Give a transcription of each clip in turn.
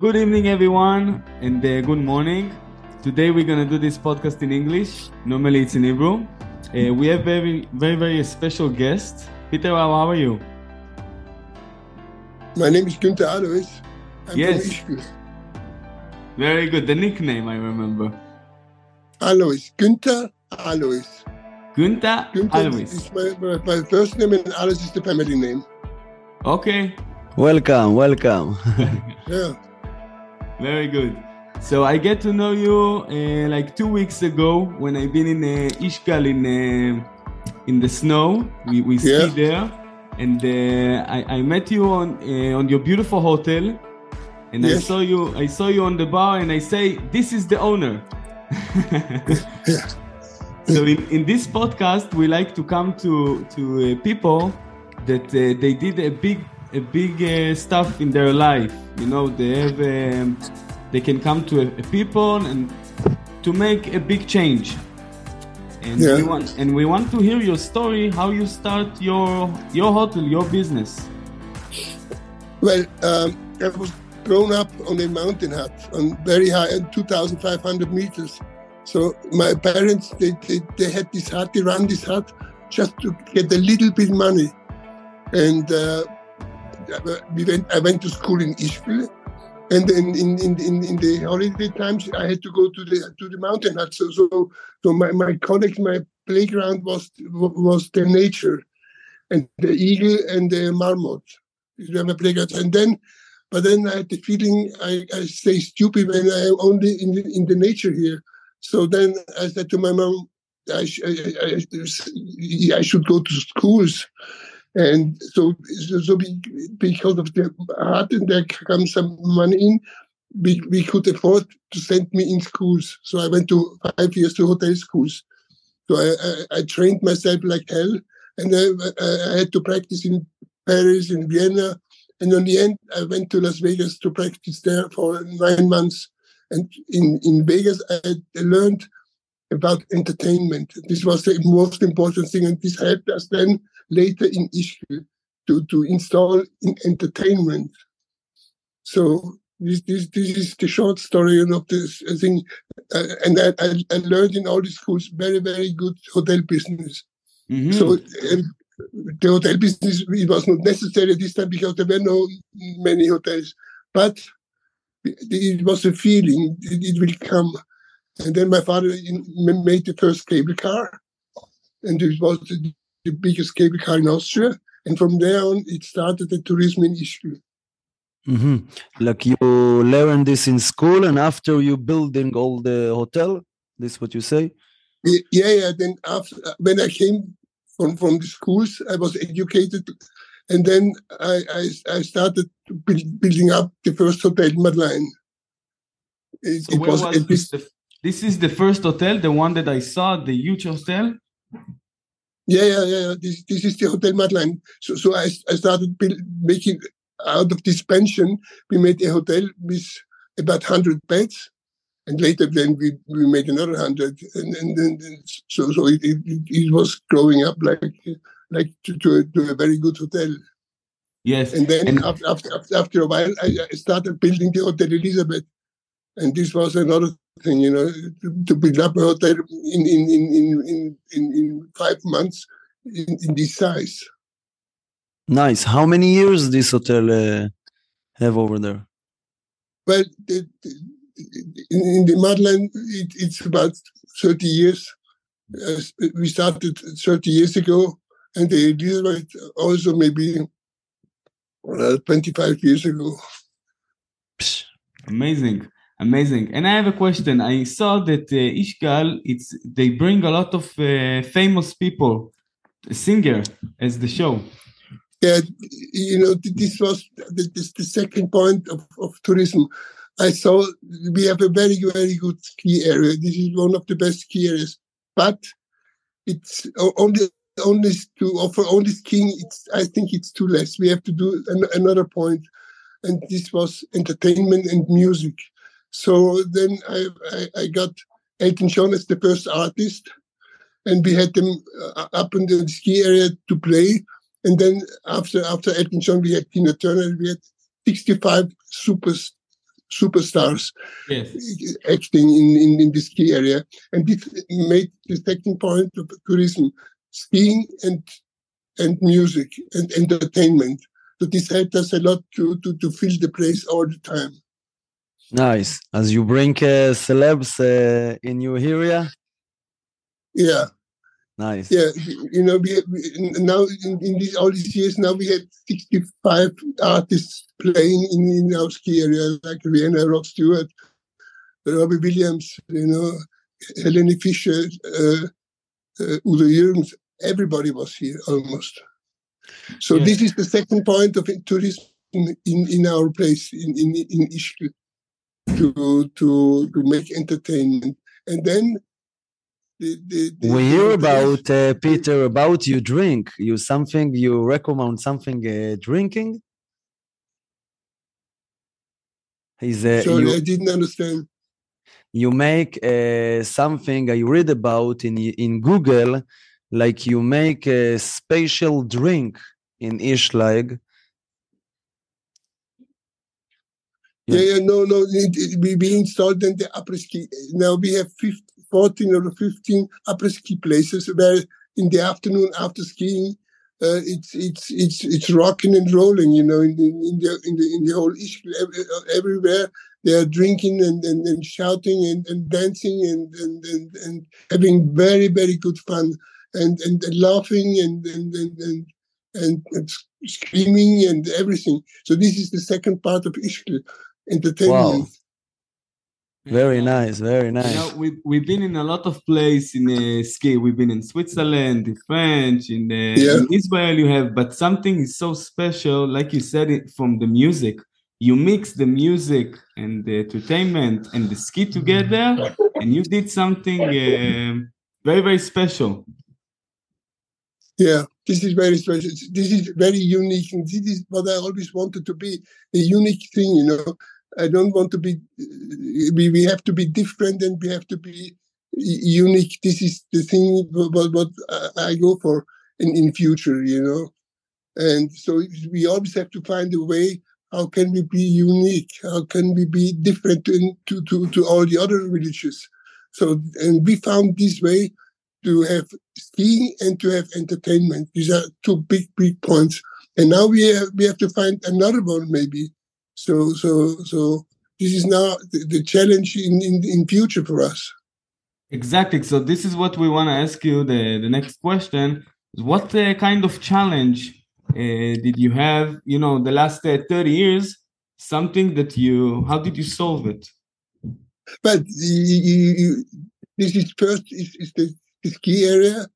Good evening, everyone, and uh, good morning. Today we're gonna do this podcast in English. Normally it's in Hebrew. Uh, we have very, very, very special guest. Peter, how are you? My name is Günther Aloys. I'm Yes. from Ischgl. Very good. The nickname I remember. Aloys. Günther Aloys. Günther Günther Aloys. is my, my, my first name and Aloys is the family name. Okay, Welcome, welcome. Yeah. Very good. So I get to know you uh, like two weeks ago when I've been in uh, Ischgl in uh, in the snow. We we ski Yeah. there, and uh, I, I met you on uh, on your beautiful hotel, and I saw you I saw you on the bar, and I say this is the owner. Yeah. so in, in this podcast, we like to come to to uh, people that uh, they did a big a big uh, stuff in their life. You know, they have um, they can come to a, a people and to make a big change. And we want and we want to hear your story, how you start your your hotel, your business. Well, um, I was grown up on a mountain hut on very high, at 2,500 meters. So my parents, they, they, they had this hut, they ran this hut just to get a little bit money. And uh, we went, I went to school in Ischgl. And then in, in, in, in the holiday times, I had to go to the to the mountain hut. So so, so my, my colleagues, my playground was was the nature, and the eagle and the marmot. Were my playgrounds. And then, but then I had the feeling I, I stay stupid when I'm only in the, in the nature here. So then I said to my mom, I, I, I, I should go to schools. And so, so, be, because of the heart and there comes some money in, we, we could afford to send me in schools. So I went to five years to hotel schools. So I, I, I trained myself like hell. And I, I had to practice in Paris, in Vienna. And in the end, I went to Las Vegas to practice there for nine months. And in, in Vegas, I learned about entertainment. This was the most important thing. And this helped us then later in Ischgl to, to install in entertainment. So this, this, this is the short story of this thing. Uh, and I, I, I learned in all the schools very, very good hotel business. Mhm. So um, the hotel business it was not necessary this time because there were no many hotels, but it was a feeling it, it will come. And then my father in- made the first cable car, and it was the, the biggest cable car in Austria. And from there on, it started the tourism in Ischgl. hmm Like you learn this in school, and after you building all the hotel, this what you say? Yeah, yeah. Then after when I came from from the schools, I was educated, and then I I, I started build, building up the first hotel, Madeleine. It, So it where was, was this? The, this is the first hotel, the one that I saw, the huge hotel. Yeah, yeah, yeah. This this is the Hotel Madeleine. So so I I started build, making out of this pension. We made a hotel with about hundred beds, and later then we, we made another hundred, and and then then- so so it, it, it was growing up like like to, to, a, to a very good hotel. Yes. And then And- after, after after after a while, I, I started building the Hotel Elizabeth, and this was another thing, you know, to, to build up a hotel in in in in in, in, in five months in, in this size. Nice. How many years this hotel uh, have over there? Well, the, the, in, in the Madeleine, it, it's about thirty years. Uh, we started thirty years ago, and the Elizabeth also maybe uh, twenty-five years ago. Psh, Amazing, amazing. And I have a question. I saw that uh, Ischgl, it's they bring a lot of uh, famous people, a singer, as the show. Yeah, you know, this was the, this, the second point of, of tourism. I saw we have a very, very good ski area. This is one of the best ski areas, but it's only only to offer only skiing. It's I think it's too less. We have to do an, another point, and this was entertainment and music. So then I, I, I got Elton John as the first artist, and we had them uh, up in the ski area to play. And then after after Elton John, we had Tina Turner. We had 65 super superstars Yes. acting in, in, in the ski area. And this made the second point of tourism skiing and and music and entertainment. So this helped us a lot to, to, to fill the place all the time. Nice. As you bring uh, celebs uh, in your area. Yeah, Nice. yeah. You know, we, we now in, in these all these years now we had 65 artists playing in, in our ski area, like Rihanna, Rod Stewart, Robbie Williams, you know, Helene Fischer, uh, uh, Udo Jürgens. Everybody was here almost. So Yeah. this is the second point of tourism in, in, in our place in in, in Ischgl to to to make entertainment, and then. The, the, the, we hear about uh, Peter about you drink. You something you recommend something uh, drinking. He's uh, Sorry, you, I didn't understand. you make uh, something I read about in in Google, like you make a special drink in Ischgl. Yeah, yeah, no, no. It, it, we, we installed then the après ski. Now we have 15, 14 or 15 après ski places where in the afternoon after skiing, uh, it's it's it's it's rocking and rolling. You know, in the in the in the, in the whole Ischgl, everywhere they are drinking and, and, and shouting and, and dancing and, and, and, and having very very good fun and and, and laughing and and and and, and, and screaming and everything. So this is the second part of Ischgl entertainment. Very nice, very You nice. know, we we've been in a lot of places in uh, ski. We've been in Switzerland, in French, in, uh, Yeah. in Israel. You have, but something is so special, like you said it from the music. You mix the music and the entertainment and the ski together, and you did something um very very special. Yeah, this is very special. This is very unique, and this is what I always wanted to be a unique thing. You know, I don't want to be. We we have to be different, and we have to be unique. This is the thing what what I go for in in future. You know, and so we always have to find a way. How can we be unique? How can we be different to to to, to all the other villages? So, and we found this way to have skiing and to have entertainment. These are two big, big points. And now we have we have to find another one maybe. So so so this is now the, the challenge in, in in future for us. Exactly. So this is what we want to ask you. The the next question: What uh, kind of challenge uh, did you have? You know, the last uh, thirty years. Something that you. How did you solve it? But you, you, you, this is first is, is the, the ski area,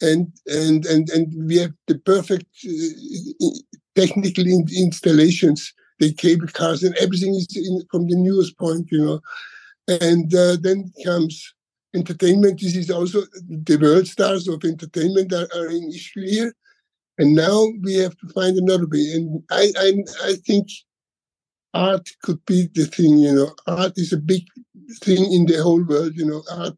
and and and and we have the perfect uh, technical in, installations, the cable cars, and everything is in, from the newest point, you know. And uh, then comes entertainment. This is also the world stars of entertainment are, are in Ischgl here. And now we have to find another way. And I, I, I think art could be the thing, you know. Art is a big thing in the whole world, you know. Art,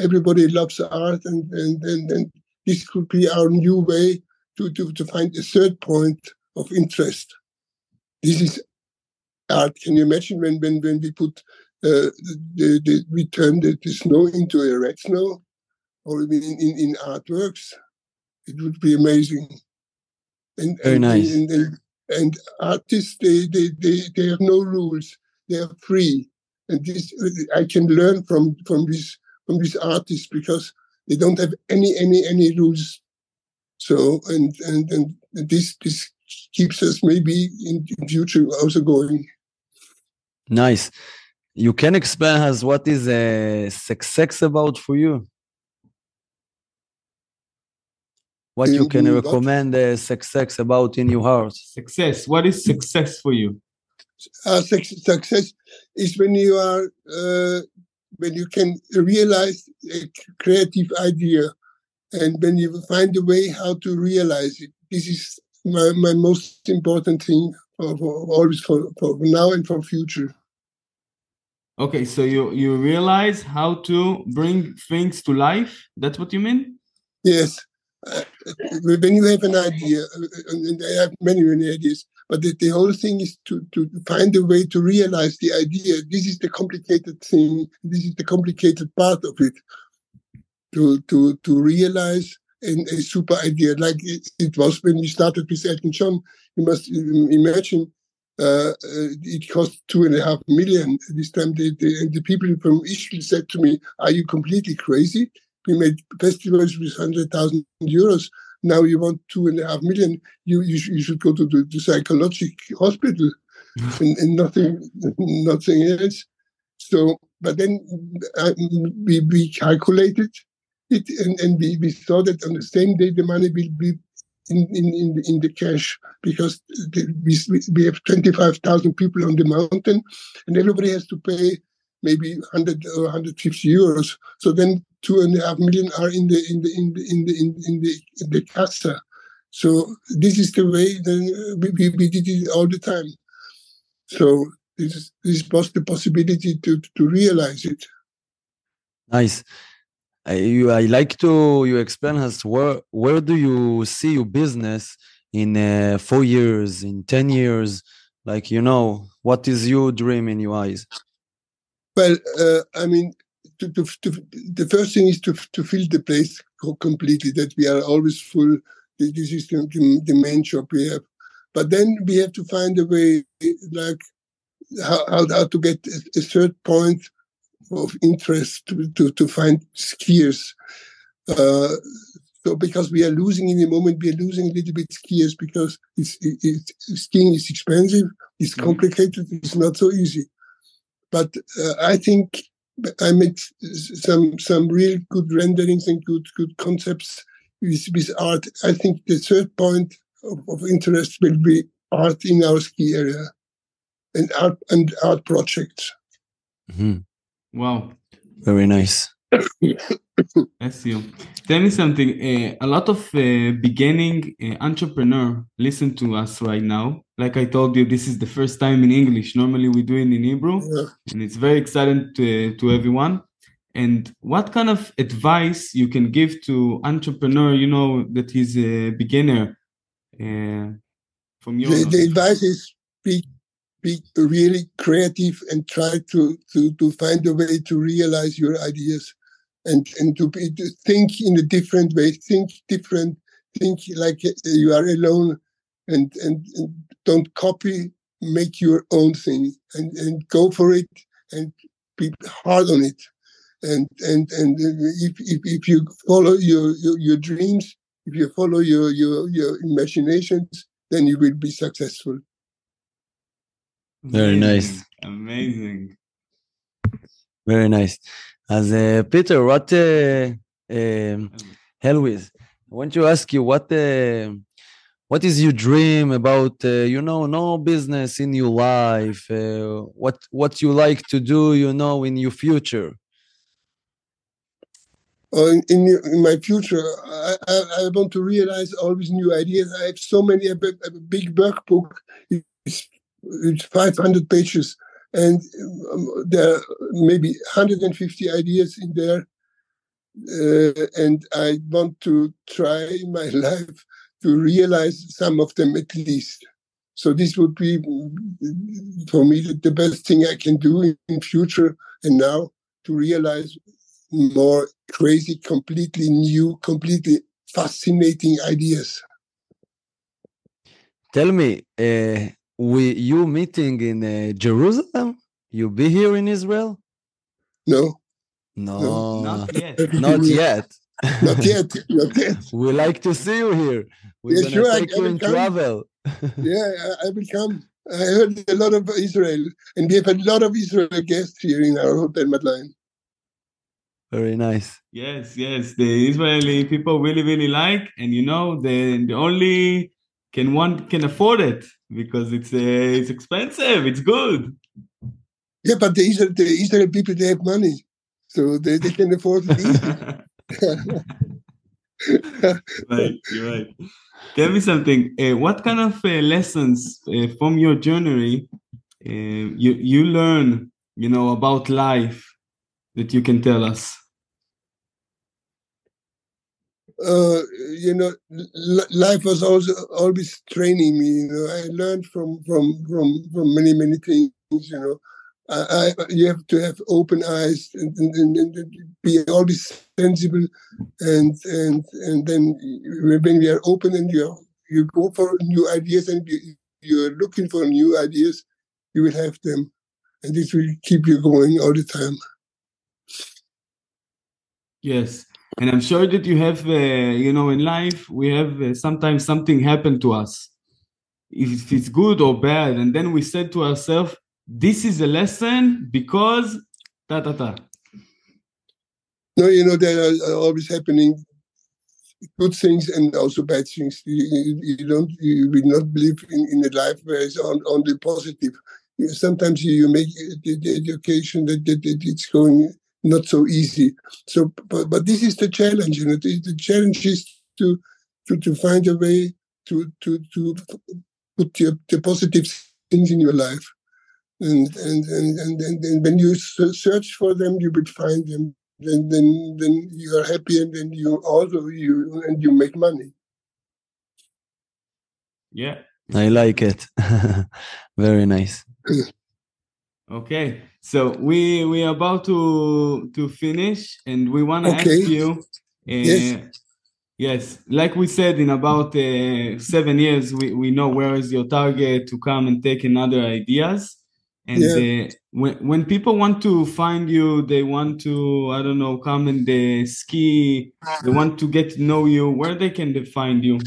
everybody loves art, and and and, and this could be our new way to, to to find a third point of interest. This is art. Can you imagine when when when we put uh, the, the we turn the, the snow into a red snow, or in in, in artworks? It would be amazing. And, Very and, nice. And, and, and artists, they, they, they, they have no rules. They are free. And this I can learn from from these from these artists because they don't have any any any rules. So and and and this this keeps us maybe in, in future also going. Nice. You can explain us what is a success about for you? What you can in what? recommend uh, success about in your heart? Success. What is success for you? uh, suc- success is when you are uh, when you can realize a creative idea and when you find a way how to realize it this is my, my most important thing for, for always for, for now and for future Okay, so you you realize how to bring things to life. That's what you mean? yes uh, when you have an idea uh, and i have many many ideas but the, the whole thing is to, to find a way to realize the idea. This is the complicated thing. This is the complicated part of it. To to to realize an, a super idea, like it, it, was when we started with Elton John. You must imagine uh, uh, it cost two and a half million. This time, the, the, the people from Israel said to me, "Are you completely crazy? We made festivals with hundred thousand euros now you want two and a half million, you you, you should go to the, the psychological hospital and, and, nothing nothing else. So, but then uh, we, we calculated it and, and we, we saw that on the same day the money will be in, in, in, the, in the cash because the, we, we have 25,000 people on the mountain and everybody has to pay maybe 100 or uh, 150 euros. So then two and a half million are in the in the in the in the in, the, in the in the casa. So this is the way then we, we did it all the time. So this this was the possibility to to realize it. Nice. I, you, I like to you explain us where where do you see your business in uh, four years, in ten years? Like you know, what is your dream in your eyes? Well, uh, I mean, to, to, to, the first thing is to to fill the place completely. That we are always full. This is the, the main job we have. But then we have to find a way, like how, how, how to get a, a third point of interest to, to, to find skiers. Uh, so because we are losing in the moment, we are losing a little bit skiers because it's, it, it's skiing is expensive, it's mm-hmm. complicated, it's not so easy. But uh, I think I made some some real good renderings and good good concepts with, with art. I think the third point of, of interest will be art in our ski area and art and art projects. Mm-hmm. Wow, very nice. Bless you. Tell me something. Uh, a lot of uh, beginning uh, entrepreneur listen to us right now. Like I told you, this is the first time in English. Normally we do it in Hebrew, yeah. and it's very exciting to to everyone. And what kind of advice you can give to entrepreneur? You know that he's a beginner. Uh, from your the, the advice is be be really creative and try to, to to find a way to realize your ideas and and to, be, to think in a different way, think different, think like uh, you are alone, and and, and don't copy, make your own thing, and and go for it, and be hard on it, and and and if if, if you follow your, your your dreams, if you follow your your your imaginations, then you will be successful. Very nice. Amazing. Very nice. As uh, Peter, what uh, uh, Helwiz, I want to ask you what uh, what is your dream about uh, you know no business in your life uh, what what you like to do you know in your future uh, in, in, in, my future I, I, I, want to realize all these new ideas i have so many a, a big workbook it's, it's 500 pages and um, there are maybe 150 ideas in there uh, and i want to try in my life to realize some of them at least. So this would be for me the best thing i can do in, in future and now to realize more crazy completely new completely fascinating ideas. Tell me uh, we you meeting in uh, Jerusalem? You be here in Israel? No. No, no. not yet. Not yet. not yet. Not yet. we like to see you here. We're yeah, gonna sure, take I, you I in come. travel. yeah, I, I will come. I heard a lot of Israel, and we have a lot of Israel guests here in our hotel Madeleine. Very nice. Yes, yes. The Israeli people really, really like, and you know, the the only can one can afford it because it's uh, it's expensive. It's good. Yeah, but the Israel, the Israel people they have money, so they, they can afford it. right, you're right. Tell me something. Uh, what kind of uh, lessons uh, from your journey uh, you you learn, you know, about life that you can tell us? Uh, you know, life was also always training me. You know, I learned from from from from many many things. You know, I, I you have to have open eyes and, and, and, and, be always sensible, and and and then when we are open and you you go for new ideas and you, you're looking for new ideas, you will have them, and this will keep you going all the time. Yes, and I'm sure that you have, uh, you know, in life we have uh, sometimes something happened to us, if it's good or bad, and then we said to ourselves, "This is a lesson because ta ta ta." No, you know there are always happening good things and also bad things. You, you, don't, you will not believe in, in a life where it's on, on the positive. Sometimes you, you make the, the education that, that, that it's going not so easy. So, but, but this is the challenge. You know, the, the challenge is to to to find a way to to to put your, the positive things in your life, and and and and, and, and when you search for them, you will find them. Then then then you are happy, and then you also you and you make money. Yeah, I like it. Very nice. Okay, so we we are about to to finish, and we want to okay. ask you. Uh, yes. Yes, like we said, in about uh, seven years, we, we know where is your target to come and take another ideas. And yeah. uh, when when people want to find you, they want to I don't know come and uh, ski. They want to get to know you. Where they can they find you?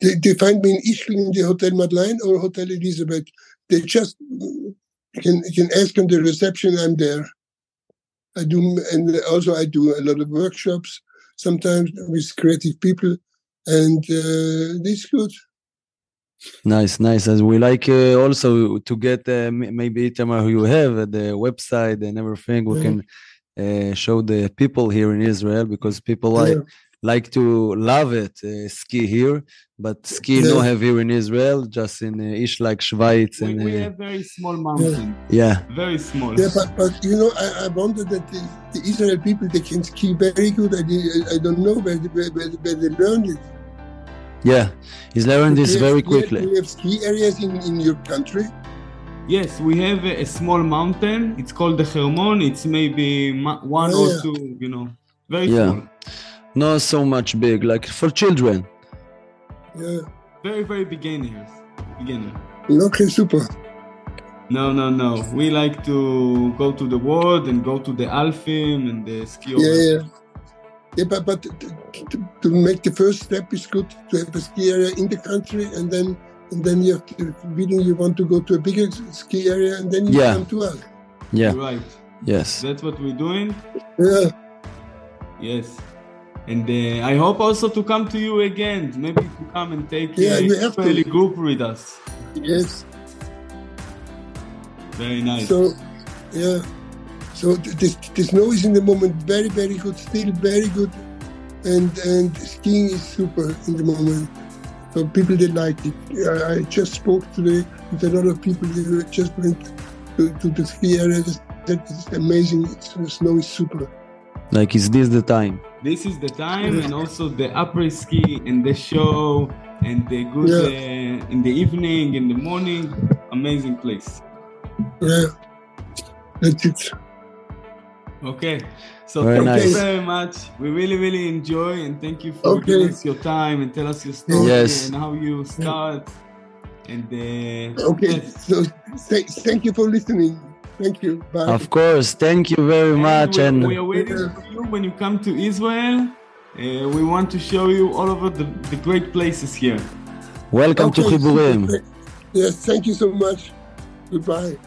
They, they find me in Ischgl in the Hotel Madeleine or Hotel Elizabeth. They just you can you can ask on the reception. I'm there. I do, and also I do a lot of workshops sometimes with creative people, and uh, this good. Nice, nice. As we like uh, also to get uh, maybe Itamar who you have at the website and everything, we yeah. can uh, show the people here in Israel because people yeah. like like to love it uh, ski here but ski yeah. no have here in israel just in uh, ish like schweiz we, and we uh, have very small mountain yeah. Very small. Yeah but, but you know i, I wonder that the, the israel people they can ski very good. I, I don't know where, where, where they learned it. Yeah. He's learned this very quickly. we have ski areas in, in your country? Yes, we have a, a, small mountain. It's called the Hermon. It's maybe one oh, or two, you know, very yeah. small not so much big, like for children. Yeah. Very, very beginners. Beginner. Okay, super. No, no, no. We like to go to the world and go to the Alpine and the ski. Yeah, yeah. Yeah, but, but to, to, make the first step is good to have a ski area in the country and then and then you have to feeling you want to go to a bigger ski area and then you yeah. come to us. Yeah. You're right. Yes. That's what we're doing. Yeah. Yes. And uh, I hope also to come to you again, maybe to come and take yeah, a family group with us. Yes. Very nice. So, yeah. So the, the snow is in the moment very, very good, still very good. And and skiing is super in the moment. So people they like it. I, I just spoke today with a lot of people who just went to, to the ski area. That is amazing. It's, the snow is super. Like, is this the time? This is the time, and also the après ski and the show and the good yeah. uh, in the evening, in the morning. Amazing place. Yeah, that's it. Okay, so very thank nice. you very much. We really, really enjoy and thank you for okay. giving us your time and tell us your story yes. and how you start. And uh, okay, yes. so th- thank you for listening. Thank you. Bye. Of course. Thank you very and much. We, and we are waiting for you when you come to Israel. Uh, we want to show you all over the, the great places here. Welcome okay. to Chiburim. Yes, thank you so much. Goodbye.